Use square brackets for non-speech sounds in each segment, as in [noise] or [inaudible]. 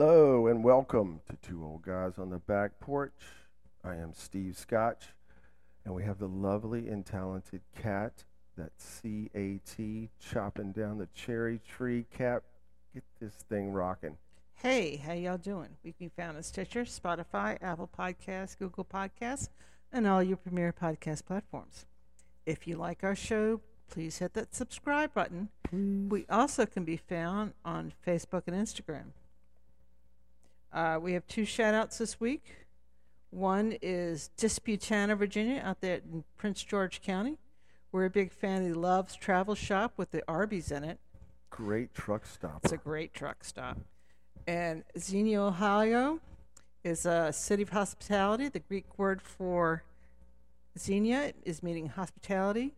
Hello and welcome to Two Old Guys on the Back Porch. I am Steve Scotch, and we have the lovely and talented Cat, that C A T, chopping down the cherry tree. Cat, get this thing rocking. Hey, how y'all doing? We can be found on Stitcher, Spotify, Apple Podcasts, Google Podcasts, and all your premier podcast platforms. If you like our show, please hit that subscribe button. Please. We also can be found on Facebook and Instagram. Uh, we have two shout outs this week. One is Disputanta, Virginia, out there in Prince George County. We're a big fan of the Love's Travel Shop with the Arby's in it. Great truck stop. It's a great truck stop. And Xenia, Ohio is a city of hospitality. The Greek word for Xenia is meaning hospitality.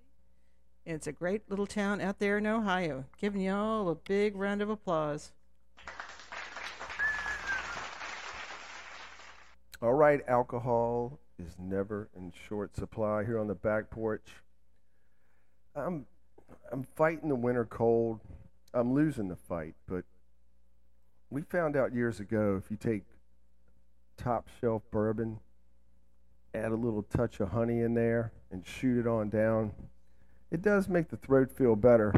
And it's a great little town out there in Ohio. Giving y'all a big round of applause. All right, alcohol is never in short supply here on the back porch. I'm I'm fighting the winter cold. I'm losing the fight, but we found out years ago if you take top shelf bourbon, add a little touch of honey in there, and shoot it on down, it does make the throat feel better.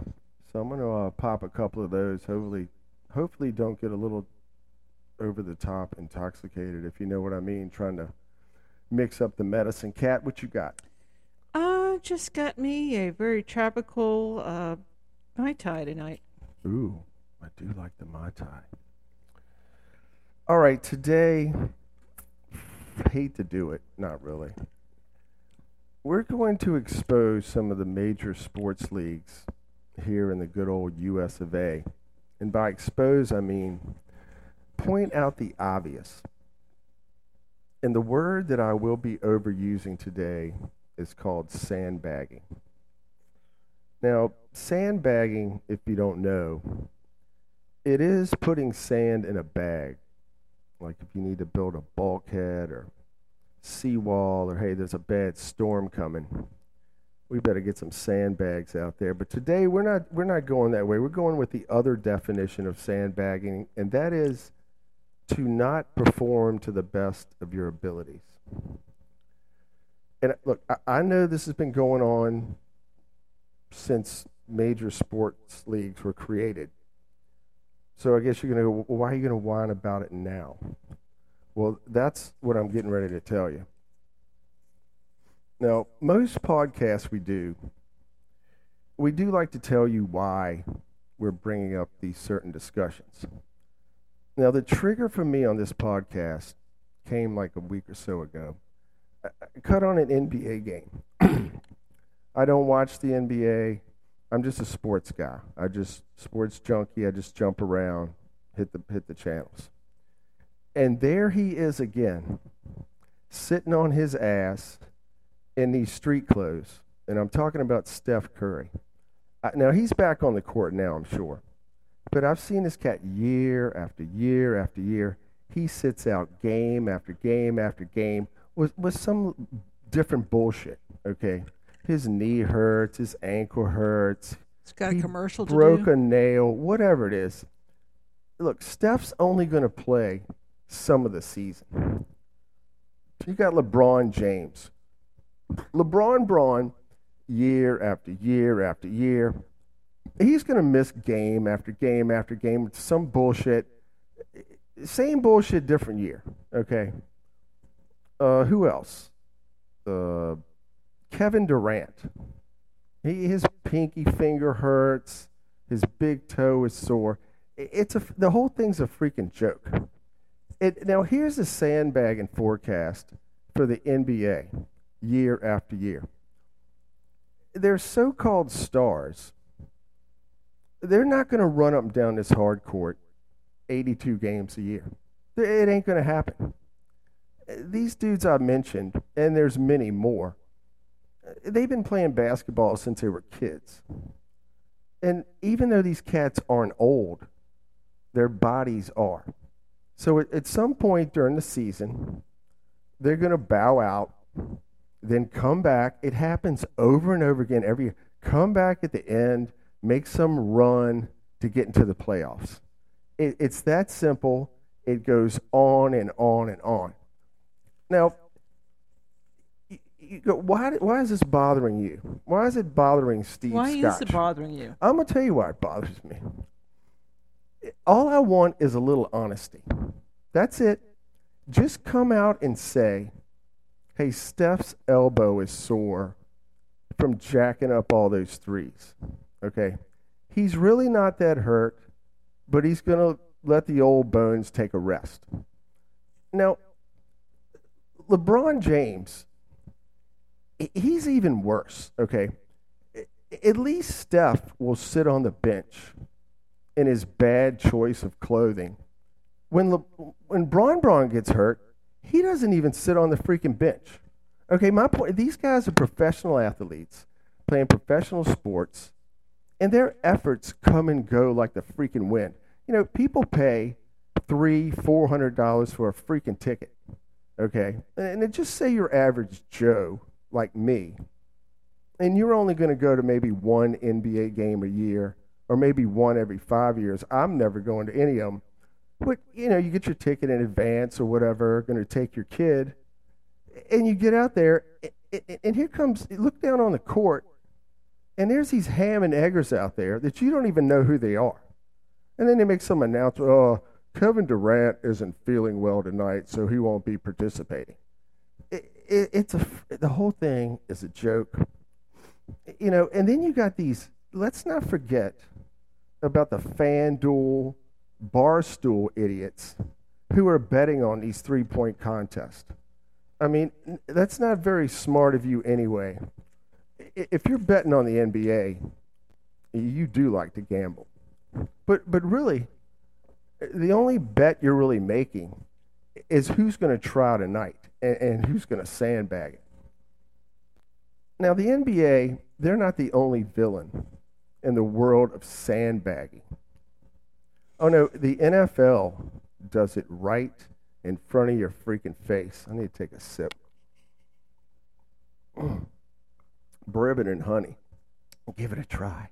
So I'm gonna uh, pop a couple of those. Hopefully, hopefully don't get a little over the top intoxicated, if you know what I mean. Trying to mix up the medicine. Cat, what you got? Uh, just got me a very tropical uh, Mai Tai tonight. Ooh, I do like the Mai Tai. All right, today, hate to do it, not really. We're going to expose some of the major sports leagues here in the good old US of A. And by expose, I mean point out the obvious. And the word that I will be overusing today is called sandbagging. Now, sandbagging, if you don't know, it is putting sand in a bag. Like if you need to build a bulkhead or seawall, or hey, there's a bad storm coming, we better get some sandbags out there. But today we're not we're not going that way. We're going with the other definition of sandbagging, and that is to not perform to the best of your abilities. And uh, look, I, I know this has been going on since major sports leagues were created. So I guess you're going to go, well, why are you going to whine about it now? Well, that's what I'm getting ready to tell you. Now, most podcasts we do, we do like to tell you why we're bringing up these certain discussions. Now, the trigger for me on this podcast came like a week or so ago. I cut on an NBA game. [clears throat] I don't watch the NBA. I'm just a sports guy. I just sports junkie. I just jump around, hit the hit the channels. And there he is again, sitting on his ass in these street clothes. And I'm talking about Steph Curry. now he's back on the court now, I'm sure. But I've seen this cat year after year after year. He sits out game after game after game with, with some different bullshit, okay? His knee hurts, his ankle hurts. It's got a he commercial to broke a nail, whatever it is. Look, Steph's only going to play some of the season. You got LeBron James. LeBron Braun, year after year after year, he's going to miss game after game after game with some bullshit. Same bullshit, different year. Okay. Uh, who else? Uh, Kevin Durant. He, his pinky finger hurts. His big toe is sore. It's a the whole thing's a freaking joke. It, now here's the sandbagging forecast for the NBA year after year. Their so-called stars they're not going to run up and down this hard court 82 games a year. It ain't going to happen. Uh, these dudes I mentioned, and there's many more, uh, they've been playing basketball since they were kids. And even though these cats aren't old, their bodies are. So at, some point during the season, they're going to bow out, then come back. It happens over and over again every year. Come back at the end make some run to get into the playoffs. It, it's that simple. It goes on and on and on. Now, go, why, why is this bothering you? Why is it bothering Steve Why Scotch? is it bothering you? I'm going to tell you why it bothers me. All I want is a little honesty. That's it. Just come out and say, hey, Steph's elbow is sore from jacking up all those threes. Okay? He's really not that hurt, but he's going to let the old bones take a rest. Now, LeBron James, he's even worse, okay? At least Steph will sit on the bench in his bad choice of clothing. When, Le, when Bron Bron gets hurt, he doesn't even sit on the freaking bench. Okay, my point these guys are professional athletes playing professional sports, and their efforts come and go like the freaking wind. You know, people pay three, four hundred dollars for a freaking ticket. Okay? And, and just say you're average Joe like me, and you're only going to go to maybe one NBA game a year, or maybe one every five years. I'm never going to any of them. But you know, you get your ticket in advance or whatever, going to take your kid, and you get out there, and here comes. Look down on the court, and there's these ham and eggers out there that you don't even know who they are, and then they make some announcement. Oh, uh, Kevin Durant isn't feeling well tonight, so he won't be participating. It, it, it's a the whole thing is a joke, you know. And then you got these. Let's not forget about the FanDuel barstool idiots who are betting on these three point contests. I mean, that's not very smart of you anyway. If you're betting on the NBA, you do like to gamble. But but really, the only bet you're really making is who's going to try tonight and, and who's going to sandbag it. Now, the NBA, they're not the only villain in the world of sandbagging. Oh no, the NFL does it right in front of your freaking face. I need to take a sip. [clears throat] Bourbon and honey. Give it a try.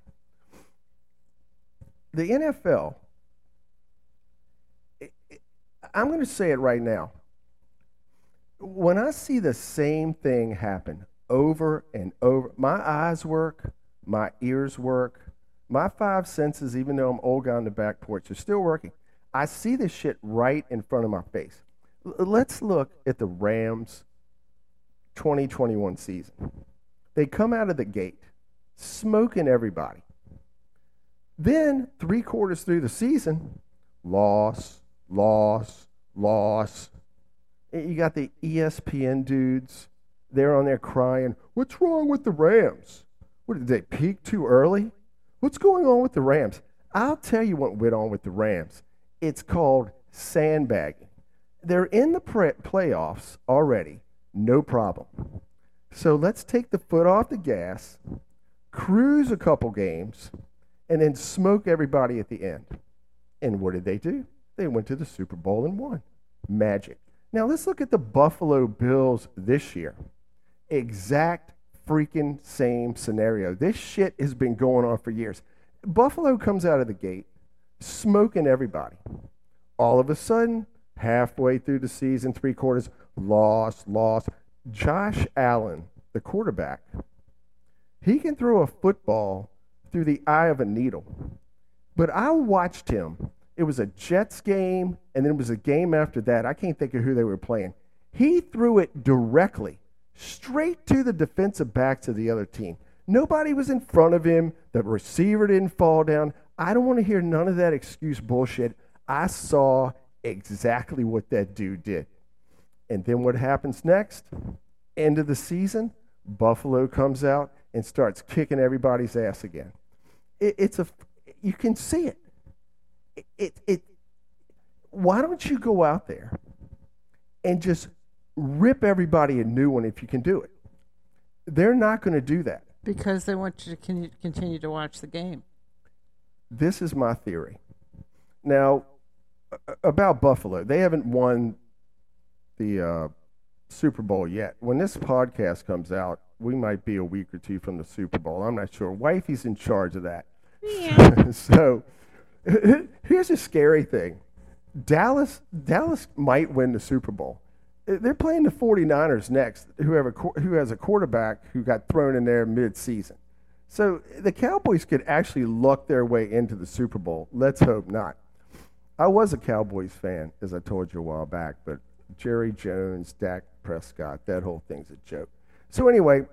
The NFL, I'm going to say it right now. When I see the same thing happen over and over, my eyes work, my ears work, my five senses, even though I'm old guy on the back porch, are still working. I see this shit right in front of my face. L- let's look at the Rams 2021 season. They come out of the gate smoking everybody. Then, three quarters through the season, loss, loss, loss. You got the ESPN dudes. They're on there crying, What's wrong with the Rams? What, did they peak too early? What's going on with the Rams? I'll tell you what went on with the Rams. It's called sandbagging. They're in the pre- playoffs already, no problem. So let's take the foot off the gas, cruise a couple games, and then smoke everybody at the end. And what did they do? They went to the Super Bowl and won. Magic. Now let's look at the Buffalo Bills this year. Exact freaking same scenario. This shit has been going on for years. Buffalo comes out of the gate smoking everybody. All of a sudden, halfway through the season, three quarters, lost, lost. Josh Allen, the quarterback, he can throw a football through the eye of a needle. But I watched him. It was a Jets game, and then it was a game after that. I can't think of who they were playing. He threw it directly straight to the defensive backs of the other team. Nobody was in front of him. The receiver didn't fall down. I don't want to hear none of that excuse bullshit. I saw exactly what that dude did. And then what happens next? End of the season, Buffalo comes out and starts kicking everybody's ass again. It, it's a, you can see it. It, it, it. Why don't you go out there and just rip everybody a new one if you can do it. They're not going to do that. Because they want you to continue to watch the game. This is my theory. Now, about Buffalo, they haven't won the uh, Super Bowl yet. When this podcast comes out, we might be a week or two from the Super Bowl. I'm not sure. Wifey's in charge of that. Yeah. [laughs] so [laughs] here's a scary thing Dallas Dallas might win the Super Bowl. They're playing the 49ers next, who, have a, who has a quarterback who got thrown in there mid-season. So the Cowboys could actually luck their way into the Super Bowl. Let's hope not. I was a Cowboys fan, as I told you a while back, but Jerry Jones, Dak Prescott, that whole thing's a joke. So anyway,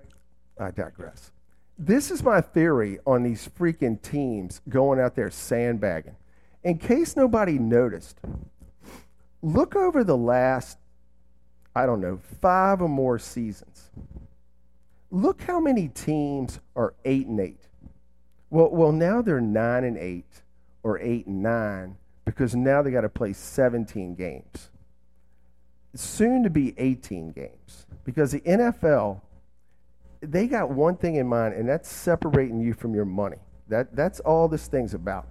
I digress. This is my theory on these freaking teams going out there sandbagging. In case nobody noticed, look over the last, I don't know, five or more seasons. Look how many teams are eight and eight. Well, well, now they're nine and eight or eight and nine because now they got to play 17 games. Soon to be 18 games because the NFL they got one thing in mind, and that's separating you from your money. That, that's all this thing's about.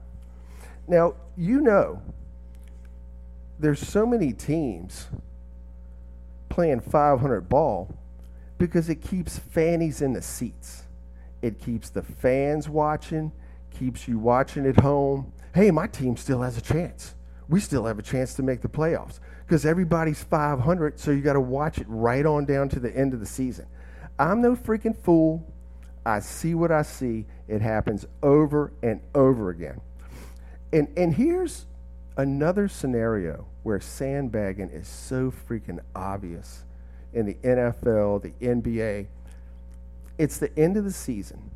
Now, you know, there's so many teams playing 500 ball because it keeps fannies in the seats. It keeps the fans watching, keeps you watching at home. Hey, my team still has a chance. We still have a chance to make the playoffs because everybody's 500, so you got to watch it right on down to the end of the season. I'm no freaking fool. I see what I see. It happens over and over again. And and here's another scenario where sandbagging is so freaking obvious in the NFL, the NBA. It's the end of the season.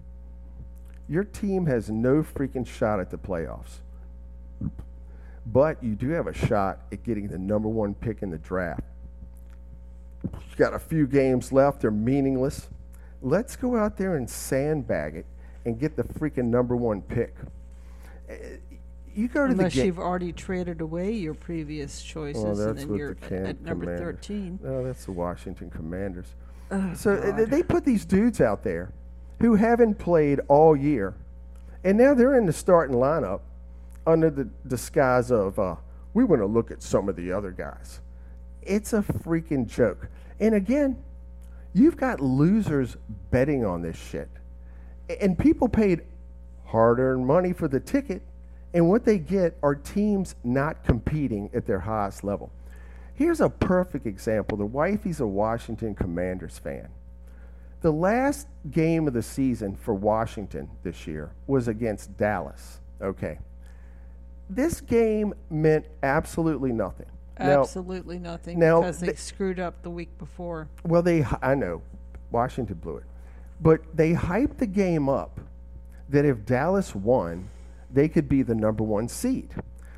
Your team has no freaking shot at the playoffs. But you do have a shot at getting the number one pick in the draft. You've got a few games left, they're meaningless. Let's go out there and sandbag it and get the freaking number one pick. Uh, You go to Unless the game. you've already traded away your previous choices and then you're the at- number Commanders. 13. No, that's the Washington Commanders. Oh, so uh, God. they put these dudes out there who haven't played all year, and now they're in the starting lineup under the disguise of uh, we want to look at some of the other guys. It's a freaking joke. And again, you've got losers betting on this shit, and people paid hard-earned money for the ticket, and what they get are teams not competing at their highest level. Here's a perfect example. The wifey's a Washington Commanders fan. The last game of the season for Washington this year was against Dallas. Okay. This game meant absolutely nothing. Now, Absolutely nothing now because they the- screwed up the week before. well, they, I know, Washington blew it. But they hyped the game up that if Dallas won, they could be the number one seed.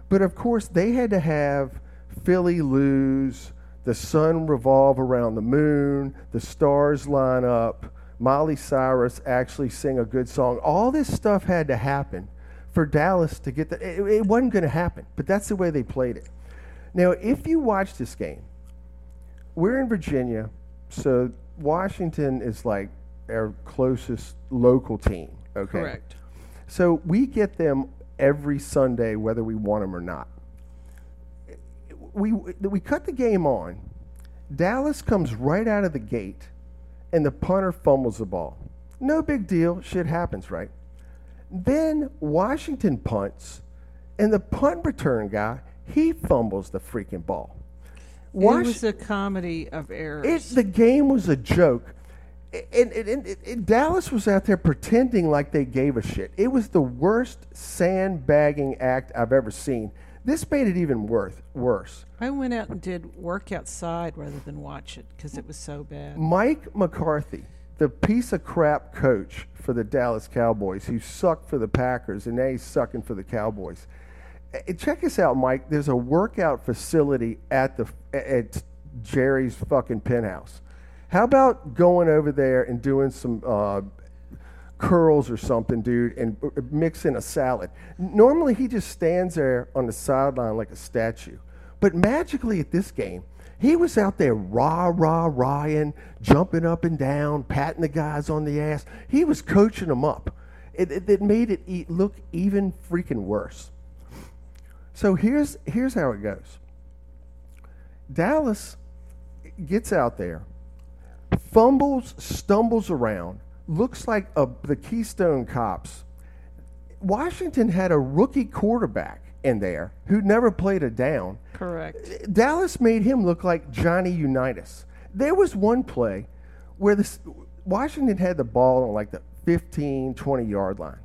But of course, they had to have Philly lose, the sun revolve around the moon, the stars line up, Molly Cyrus actually sing a good song. All this stuff had to happen for Dallas to get that. It, it wasn't going to happen, but that's the way they played it. Now, if you watch this game, we're in Virginia, so Washington is like our closest local team. Okay. Correct. So we get them every Sunday, whether we want them or not. We we cut the game on. Dallas comes right out of the gate, and the punter fumbles the ball. No big deal. Shit happens, right? Then Washington punts, and the punt return guy he fumbles the freaking ball. it was a comedy of errors. It, the game was a joke. And, and, and, and Dallas was out there pretending like they gave a shit. It was the worst sandbagging act I've ever seen. This made it even worse. Worse. I went out and did work outside rather than watch it because it was so bad. Mike McCarthy, the piece of crap coach for the Dallas Cowboys, who sucked for the Packers, and now he's sucking for the Cowboys. Uh, Check this out, Mike. There's a workout facility at the at Jerry's fucking penthouse. How about going over there and doing some uh, curls or something, dude, and uh, mixing a salad? Normally, he just stands there on the sideline like a statue. But magically, at this game, he was out there rah, rah, rahing, jumping up and down, patting the guys on the ass. He was coaching them up. It, it, it made it look even freaking worse. So here's, here's how it goes Dallas gets out there, fumbles, stumbles around, looks like a, the Keystone Cops. Washington had a rookie quarterback in there who never played a down. Correct. Dallas made him look like Johnny Unitas. There was one play where this Washington had the ball on like the 15, 20 yard line.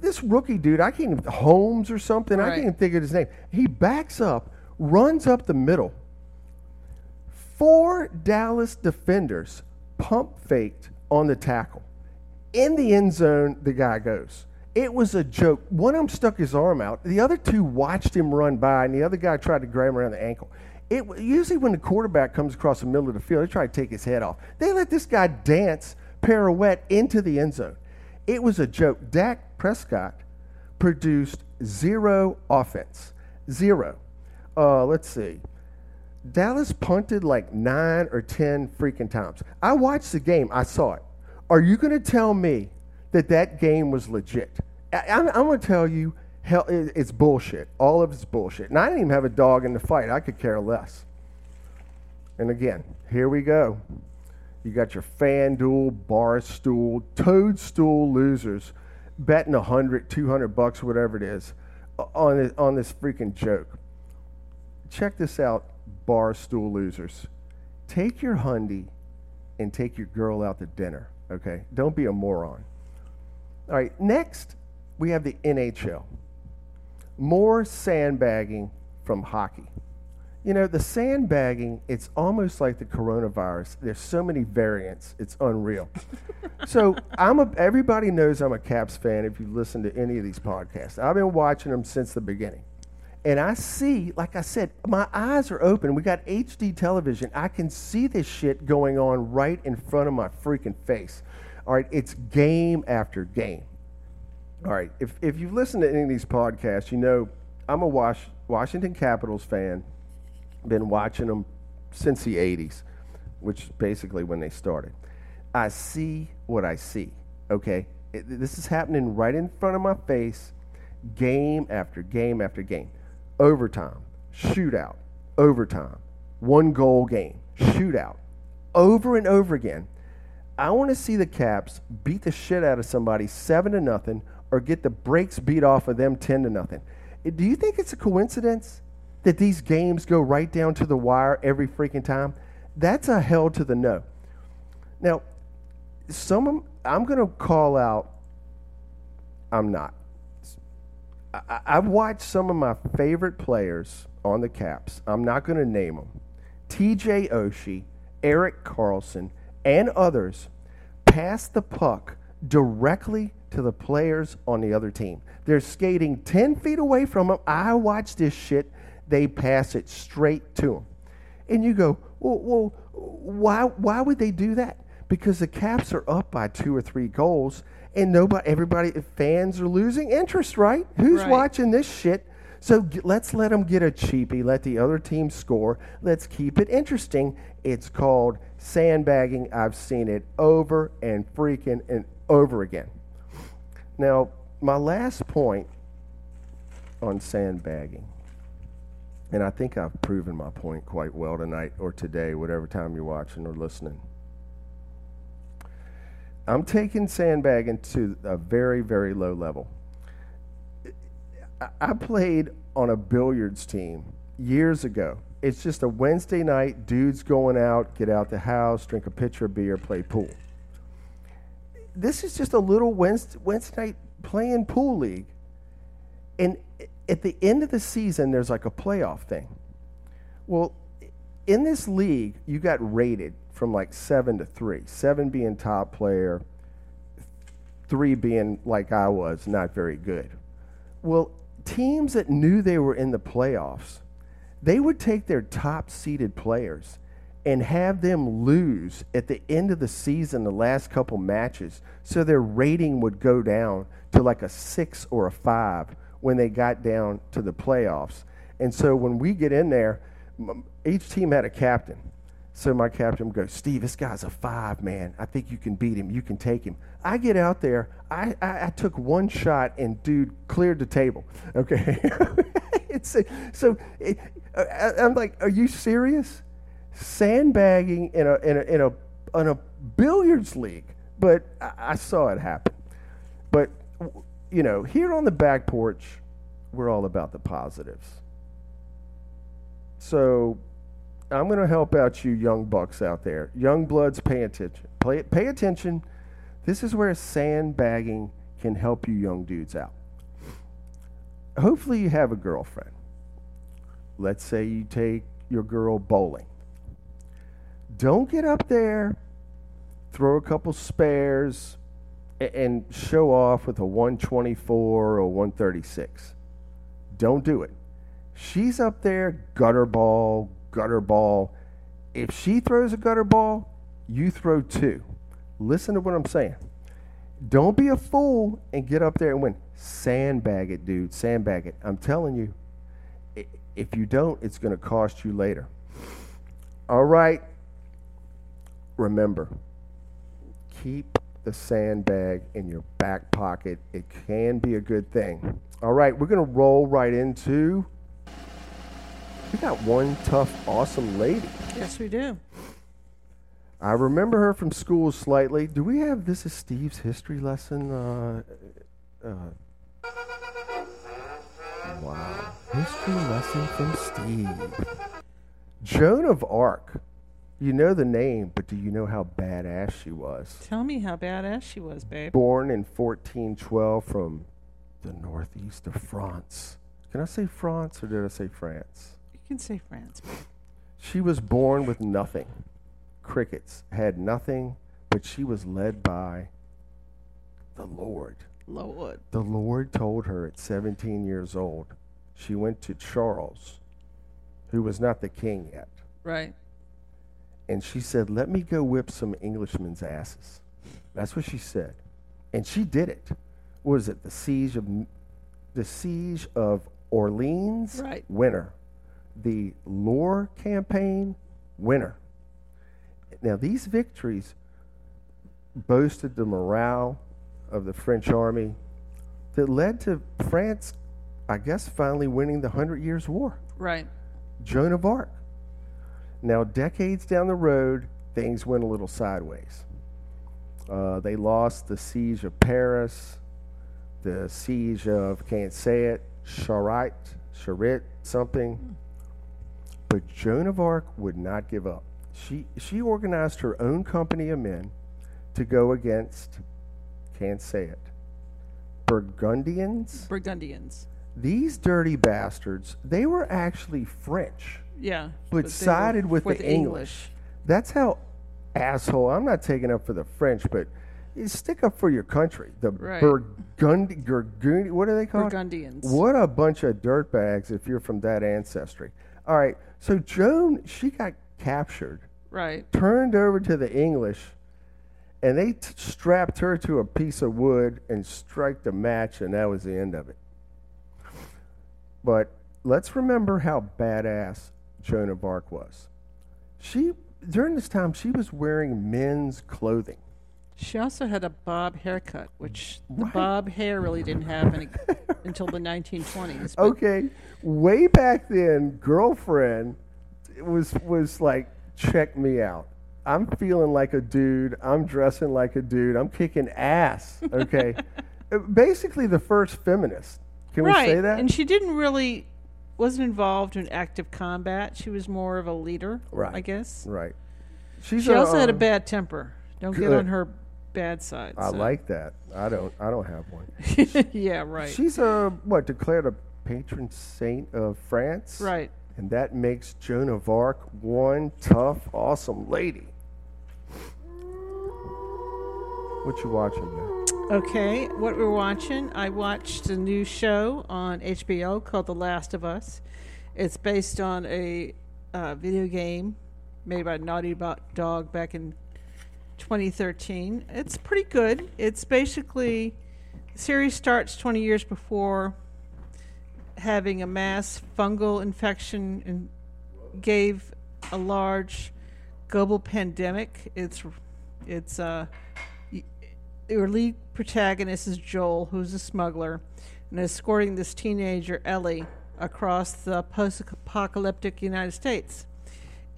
This rookie dude, I can't even Holmes or something. I can't even think of his name. He backs up, runs up the middle. Four Dallas defenders pump faked on the tackle. In the end zone, the guy goes. It was a joke. One of them stuck his arm out. The other two watched him run by, and the other guy tried to grab him around the ankle. It usually when the quarterback comes across the middle of the field, they try to take his head off. They let this guy dance pirouette into the end zone. It was a joke. Dak Prescott produced zero offense, zero. Uh, let's see. Dallas punted like nine or ten freaking times. I watched the game. I saw it. Are you going to tell me that that game was legit? I, I'm, I'm going to tell you, hell, it, it's bullshit. All of it's bullshit. And I didn't even have a dog in the fight. I could care less. And again, here we go. You got your FanDuel, Barstool, Toadstool losers betting 100, 200 bucks, whatever it is, on this, on this freaking joke check this out, barstool losers. Take your hundy and take your girl out to dinner, okay? Don't be a moron. All right, next we have the NHL. More sandbagging from hockey. You know, the sandbagging, it's almost like the coronavirus. There's so many variants, it's unreal. [laughs] so I'm a, everybody knows I'm a Caps fan if you listen to any of these podcasts. I've been watching them since the beginning. And I see, like I said, my eyes are open. We got HD television. I can see this shit going on right in front of my freaking face. All right, it's game after game. All right, if, if you've listened to any of these podcasts, you know I'm a Wash, Washington Capitals fan. Been watching them since the 80s, which is basically when they started. I see what I see, okay? It, this is happening right in front of my face, game after game after game. Overtime, shootout, overtime, one goal game, shootout, over and over again. I want to see the Caps beat the shit out of somebody seven to nothing, or get the brakes beat off of them ten to nothing. Uh, Do you think it's a coincidence that these games go right down to the wire every freaking time? That's a hell to the no. Now, some I'm going to call out. I'm not. I- I've watched some of my favorite players on the Caps. I'm not going to name them. T.J. Oshie, Eric Carlson, and others pass the puck directly to the players on the other team. They're skating 10 feet away from them. I watch this shit. They pass it straight to them. And you go, well, well why, why would they do that? Because the Caps are up by two or three goals, and nobody, everybody, fans are losing interest, right? Who's Right. watching this shit? So let's let them get a cheapie. Let the other team score. Let's keep it interesting. It's called sandbagging. I've seen it over and freaking and over again. Now, my last point on sandbagging, and I think I've proven my point quite well tonight or today, whatever time you're watching or listening. I'm taking sandbagging to a very, very low level. I- played on a billiards team years ago. It's just a Wednesday night, dudes going out, get out the house, drink a pitcher of beer, play pool. This is just a little Wednesday, Wednesday night playing pool league. And at the end of the season, there's like a playoff thing. Well, in this league, you got rated from like seven to three. Seven being top player, three being like I was, not very good. Well, teams that knew they were in the playoffs, they would take their top seeded players and have them lose at the end of the season, the last couple matches, so their rating would go down to like a six or a five when they got down to the playoffs. And so when we get in there, each team had a captain. So my captain goes, Steve, this guy's a five, man. I think you can beat him. You can take him. I get out there. I, I, I took one shot and dude cleared the table. [laughs] Okay. [laughs] it's a, so it, I, I'm like, are you serious? Sandbagging in a in a in a, in a billiards league, but I, I saw it happen. But you know, here on the back porch, we're all about the positives. So I'm going to help out you young bucks out there. Young bloods, pay attention. Pay, pay attention. This is where sandbagging can help you young dudes out. Hopefully, you have a girlfriend. Let's say you take your girl bowling. Don't get up there, throw a couple spares, and show off with a 124 or 136. Don't do it. She's up there, gutter ball, gutter ball. If she throws a gutter ball, you throw two. Listen to what I'm saying. Don't be a fool and get up there and win. Sandbag it, dude. Sandbag it. I'm telling you. If you don't, it's going to cost you later. All right. Remember, keep the sandbag in your back pocket. It can be a good thing. All right, we're going to roll right into. We got one tough, awesome lady. Yes, we do. I remember her from school slightly. Do we have this is Steve's history lesson? Uh, uh, wow, history lesson from Steve. Joan of Arc. You know the name, but do you know how badass she was? Tell me how badass she was, babe. Born in 1412 from the northeast of France. Can I say France or did I say France? You can say France. babe. She was born with nothing. Crickets had nothing, but she was led by the Lord. Lord. The Lord told her at 17 years old, she went to Charles, who was not the king yet, Right. and she said, Let me go whip some Englishmen's asses. That's what she said. And she did it. What was it? The siege of the siege of Orleans? Right. Winner. The Loire campaign? Winner. Now these victories boasted the morale of the French army that led to France, I guess, finally winning the Hundred Years' War. Right. Joan of Arc. Now, decades down the road, things went a little sideways. Uh, they lost the siege of Paris, the siege of, can't say it, Charit, Charit, something. But Joan of Arc would not give up. She, she organized her own company of men to go against, can't say it, Burgundians. Burgundians. These dirty bastards, they were actually French. Yeah. But were sided with the English. That's how asshole. I'm not taking up for the French, but stick up for your country. The Right. Burgundy, Burgundy, what are they called? Burgundians. What a bunch of dirtbags if you're from that ancestry. All right, so Joan, she got captured, Right. turned over to the English, and they t- strapped her to a piece of wood and struck a match, and that was the end of it. But let's remember how badass Joan of Arc was. She during this time she was wearing men's clothing. She also had a bob haircut, which the Right. bob hair really didn't have any [laughs] until the 1920s. But Okay, way back then, girlfriend was was like, check me out. I'm feeling like a dude. I'm dressing like a dude. I'm kicking ass. Okay, [laughs] Uh, basically the first feminist. Can right. we say that? And she didn't really wasn't involved in active combat. She was more of a leader, Right. I guess. right. She's She also had a um, bad temper. Don't get good. on her bad side. I so. like that. I don't. I don't have one. [laughs] yeah, right. She's a what declared a patron saint of France. right. And that makes Joan of Arc one tough, awesome lady. What you watching, man? Okay, what we're watching, I watched a new show on HBO called The Last of Us. It's based on a uh, video game made by Naughty Dog back in 2013. It's pretty good. It's basically the series starts 20 years before having a mass fungal infection and gave a large global pandemic. It's it's uh your lead protagonist is Joel, who's a smuggler, and escorting this teenager, Ellie, across the post apocalyptic United States.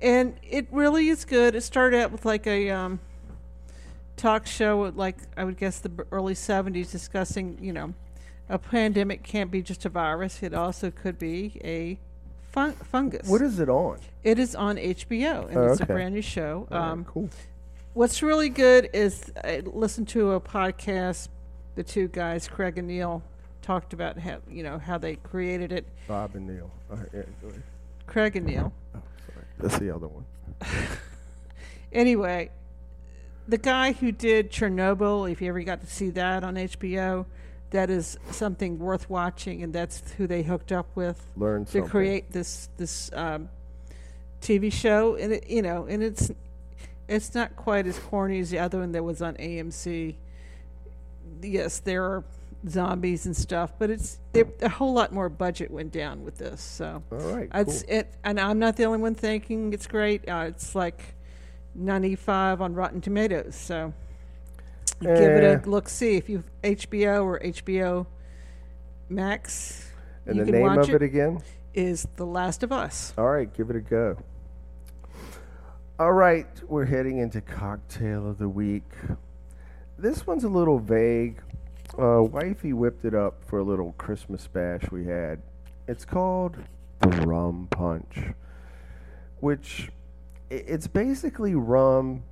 And it really is good. It started out with like a um, talk show, like I would guess the early 70s, discussing, you know, a pandemic can't be just a virus; it also could be a fun- fungus. What is it on? It is on HBO, and Oh, it's a brand new show. All right, Um, cool. What's really good is I listened to a podcast. The two guys, Craig and Neil, talked about how you know how they created it. Bob and Neil. Right, yeah. Craig and Neil. Oh, sorry. That's the other one. [laughs] Anyway, the guy who did Chernobyl, if you ever got to see that on HBO, that is something worth watching, and that's who they hooked up with Learn to something. create this this um, TV show, and it you know, and it's it's not quite as corny as the other one that was on AMC. Yes, there are zombies and stuff, but it's a whole lot more budget went down with this. So All right, cool. it, and I'm not the only one thinking it's great. Uh, it's like 95 on Rotten Tomatoes. So give it Eh. a look. See if you HBO or HBO Max. And the name of it again? is The Last of Us. All right, give it a go. All right, we're heading into cocktail of the week. This one's a little vague. Uh, wifey whipped it up for a little Christmas bash we had. It's called the rum punch, which it's basically rum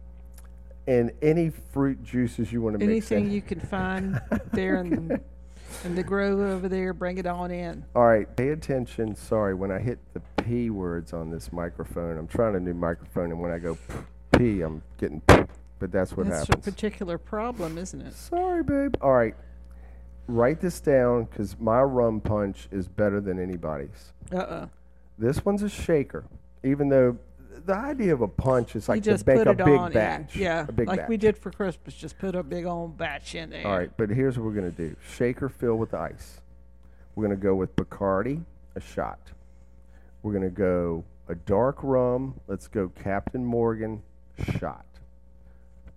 and any fruit juices you want to mix Anything in. you can find there in, [laughs] in the grove over there, bring it on in. All right, pay attention. Sorry, when I hit the P words on this microphone, I'm trying a new microphone, and when I go P, I'm getting P, but that's what happens. That's a particular problem, isn't it? Sorry, babe. All right, write this down because my rum punch is better than anybody's. Uh uh This one's a shaker, even though the idea of a punch is like just to make put a it big on batch. in. Yeah, big like batch. we did for Christmas. Just put a big old batch in there. All right, but here's what we're gonna do: shaker fill with ice. We're gonna go with Bacardi, a shot. We're gonna go a dark rum. Let's go Captain Morgan, shot.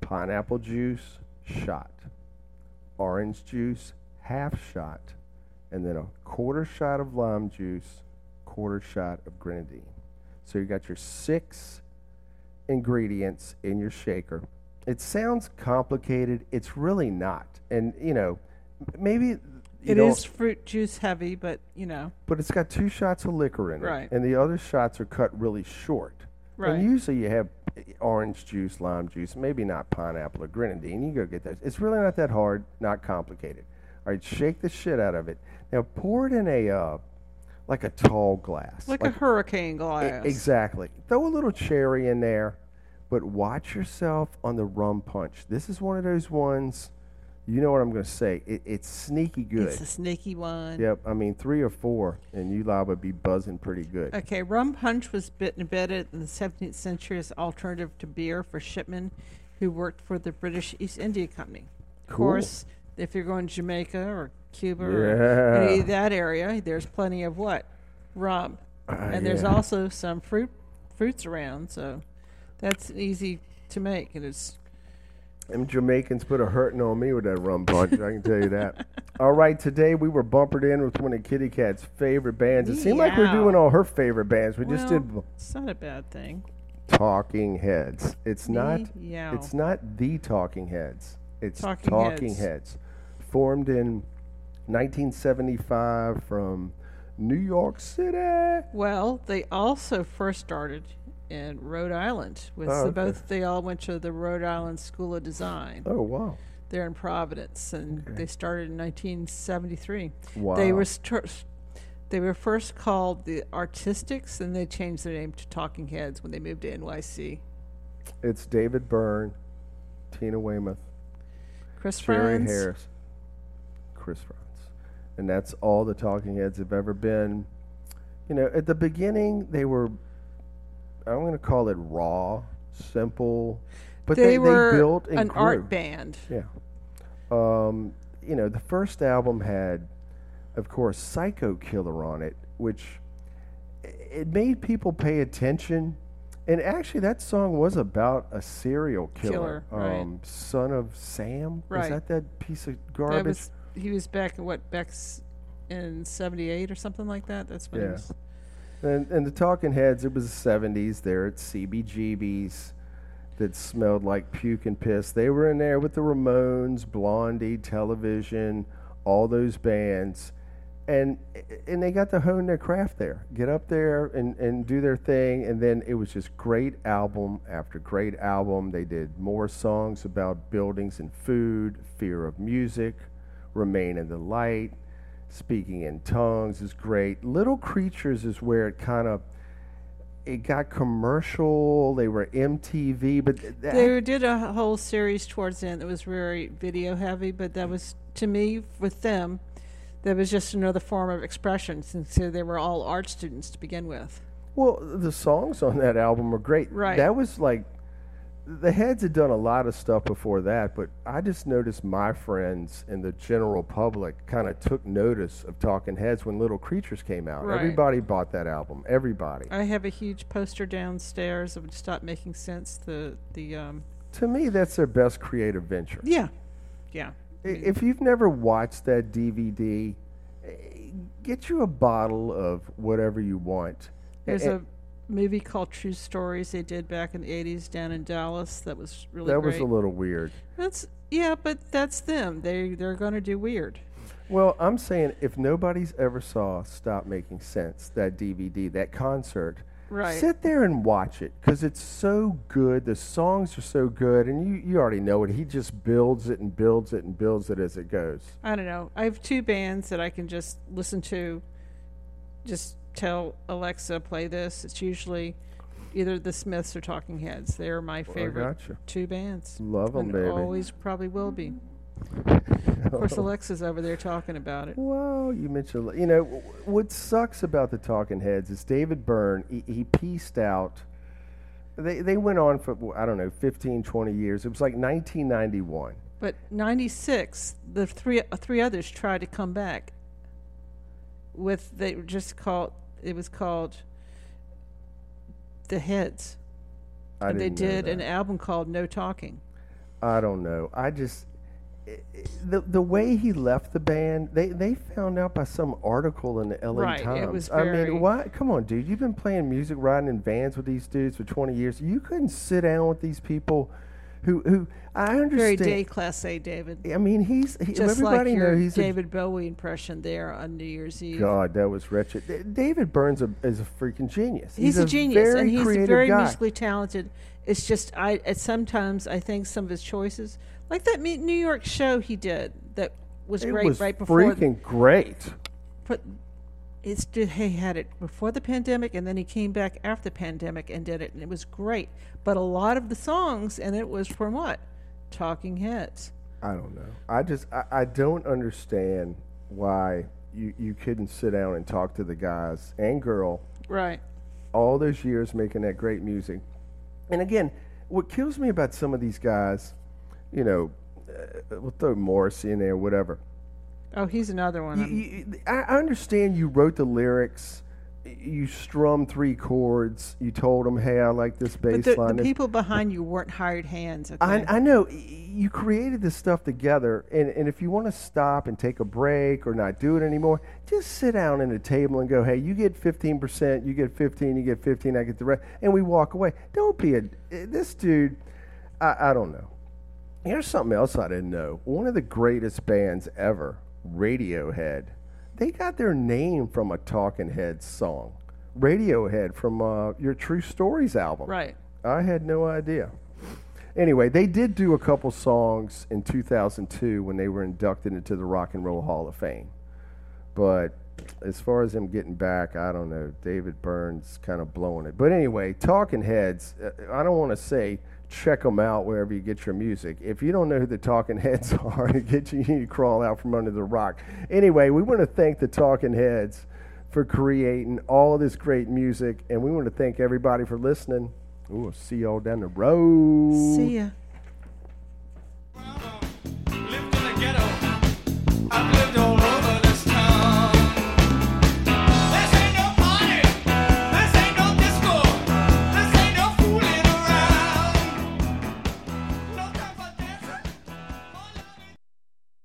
Pineapple juice, shot. Orange juice, half shot, and then a quarter shot of lime juice, quarter shot of grenadine. So you got your six ingredients in your shaker. It sounds complicated. It's really not. And you know, maybe you It fruit juice heavy, but you know, but it's got two shots of liquor in it, Right. and the other shots are cut really short. right? And usually you have orange juice, lime juice, maybe not pineapple or grenadine. You go get that. It's really not that hard, not complicated. All right, shake the shit out of it. Now pour it in a uh, like a tall glass, like, a hurricane E- glass. Exactly. Throw a little cherry in there, but watch yourself on the rum punch. This is one of those ones. You know what I'm going to say? It, it's sneaky good. It's a sneaky one. Yep. I mean, three or four, and you liable would be buzzing pretty good. Okay, rum punch was bit and embedded in the 17th century as alternative to beer for shipmen who worked for the British East India Company. Of course, if you're going to Jamaica or Cuba or Yeah. any of that area, there's plenty of what? Rum. Ah, and there's also some fruit fruits around, so that's easy to make. And it's Them Jamaicans put a hurting on me with that rum punch. I can tell you that. [laughs] All right, today we were bumpered in with one of Kitty Cat's favorite bands. It seemed like we we're doing all her favorite bands. We just well, did it's not a bad thing. Talking Heads. It's not. Yeah. It's not the Talking Heads. It's Talking Talking, Heads. Heads. Formed in 1975 from New York City. Well, they also first started in Rhode Island. With Oh, the okay. both, they all went to the Rhode Island School of Design. Oh wow! They're in Providence, and Okay. they started in 1973. Wow. They were st- they were first called the Artistics, and they changed their name to Talking Heads when they moved to NYC. It's David Byrne, Tina Weymouth, Chris Jerry Frantz, Harris, Chris Frantz, and that's all the Talking Heads have ever been. You know, at the beginning they were. I'm going to call it raw, simple, but they, they, were they built an grew. art band. Yeah. Um, you know, the first album had, of course, Psycho Killer on it, which it made people pay attention. And actually, that song was about a serial killer, Killer, right. um, son of Sam. Was Right. that that piece of garbage? He was back in what Beck's in '78 or something like that. That's when he Yeah. was. And, and the Talking Heads, it was the 70s. They're at CBGB's that smelled like puke and piss. They were in there with the Ramones, Blondie, Television, all those bands, and and they got to hone their craft there, get up there and, and do their thing, and then it was just great album after great album. They did more songs about buildings and food, fear of music, remain in the light, speaking in tongues is great. Little Creatures is where it kind of it got commercial. They were MTV, but th- They did a whole series towards the end that was very video heavy, but that was to me with them, that was just another form of expression since they were all art students to begin with. well, the songs on that album were great. Right. That was like the Heads had done a lot of stuff before that, but I just noticed my friends and the general public kind of took notice of Talking Heads when Little Creatures came out. Right. Everybody bought that album. Everybody. I have a huge poster downstairs of Stop Making Sense. The the um, to me, that's their best creative venture. yeah, yeah. If you've never watched that DVD, eh, get you a bottle of whatever you want. There's A- a movie called True Stories they did back in the '80s down in Dallas. That was really that great. was a little weird. That's yeah, but that's them. They they're going to do weird. Well, I'm saying if nobody's ever saw Stop Making Sense, that DVD, that concert, Right. sit there and watch it because it's so good. The songs are so good, and you, you already know it. He just builds it and builds it and builds it as it goes. I don't know. I have two bands that I can just listen to. Just tell Alexa play this. It's usually either the Smiths or Talking Heads. They're my favorite gotcha. two bands. Love 'em, and baby. Always probably will be. [laughs] Of course, Alexa's over there talking about it. Well, you mentioned, you know, what sucks about the Talking Heads is David Byrne, he, he pieced out. They, they went on for, I don't know, 15, 20 years. It was like 1991. But '96, the three three others tried to come back. With they just called. It was called the Heads, I and they did an album called No Talking. I don't know. I just the the way he left the band, they they found out by some article in the L.A. Right, it Times. was I mean, why? Come on, dude. You've been playing music, riding in vans with these dudes for 20 years. You couldn't sit down with these people, who who I understand. Very day class A, David. I mean, he's he, Just everybody like your knows he's a David Bowie impression there on New Year's Eve. God, that was wretched. D- David Byrne's a, is a freaking genius. He's, a, genius, very and he's very guy. musically talented. It's just I at sometimes I think some of his choices, like that New York show he did, that was It great was right before. freaking great. But it's did he had it before the pandemic, and then he came back after the pandemic and did it, and it was great. But a lot of the songs, and it was from what, Talking Heads. I don't know. I just I, I don't understand why you you couldn't sit down and talk to the guys and girl Right. all those years making that great music. And again, what kills me about some of these guys, you know, uh, we'll throw Morrissey in there, whatever. Oh, he's another one. You, you, I understand you wrote the lyrics, you strummed three chords, you told them, "Hey, I like this bass but the, line." the people behind you weren't hired hands. Okay. I, I know you created this stuff together, and, and if you want to stop and take a break or not do it anymore, just sit down at a table and go, "Hey, you get fifteen percent, you get fifteen, you get fifteen, I get the rest," and we walk away. Don't be a eh, this dude. I, I don't know. Here's something else I didn't know. One of the greatest bands ever, Radiohead, they got their name from a Talking Heads song. Radiohead from uh, your True Stories album. right. I had no idea. Anyway, they did do a couple songs in 2002 when they were inducted into the Rock and Roll Hall of Fame. But as far as them getting back, I don't know. David Byrne's kind of blowing it. But anyway, Talking Heads, uh, I don't want to say check them out wherever you get your music. If you don't know who the Talking Heads [laughs] are, get you, you need to crawl out from under the rock. Anyway, we want to thank the Talking Heads for creating all this great music, and we want to thank everybody for listening. Ooh, see y'all down the road. See ya.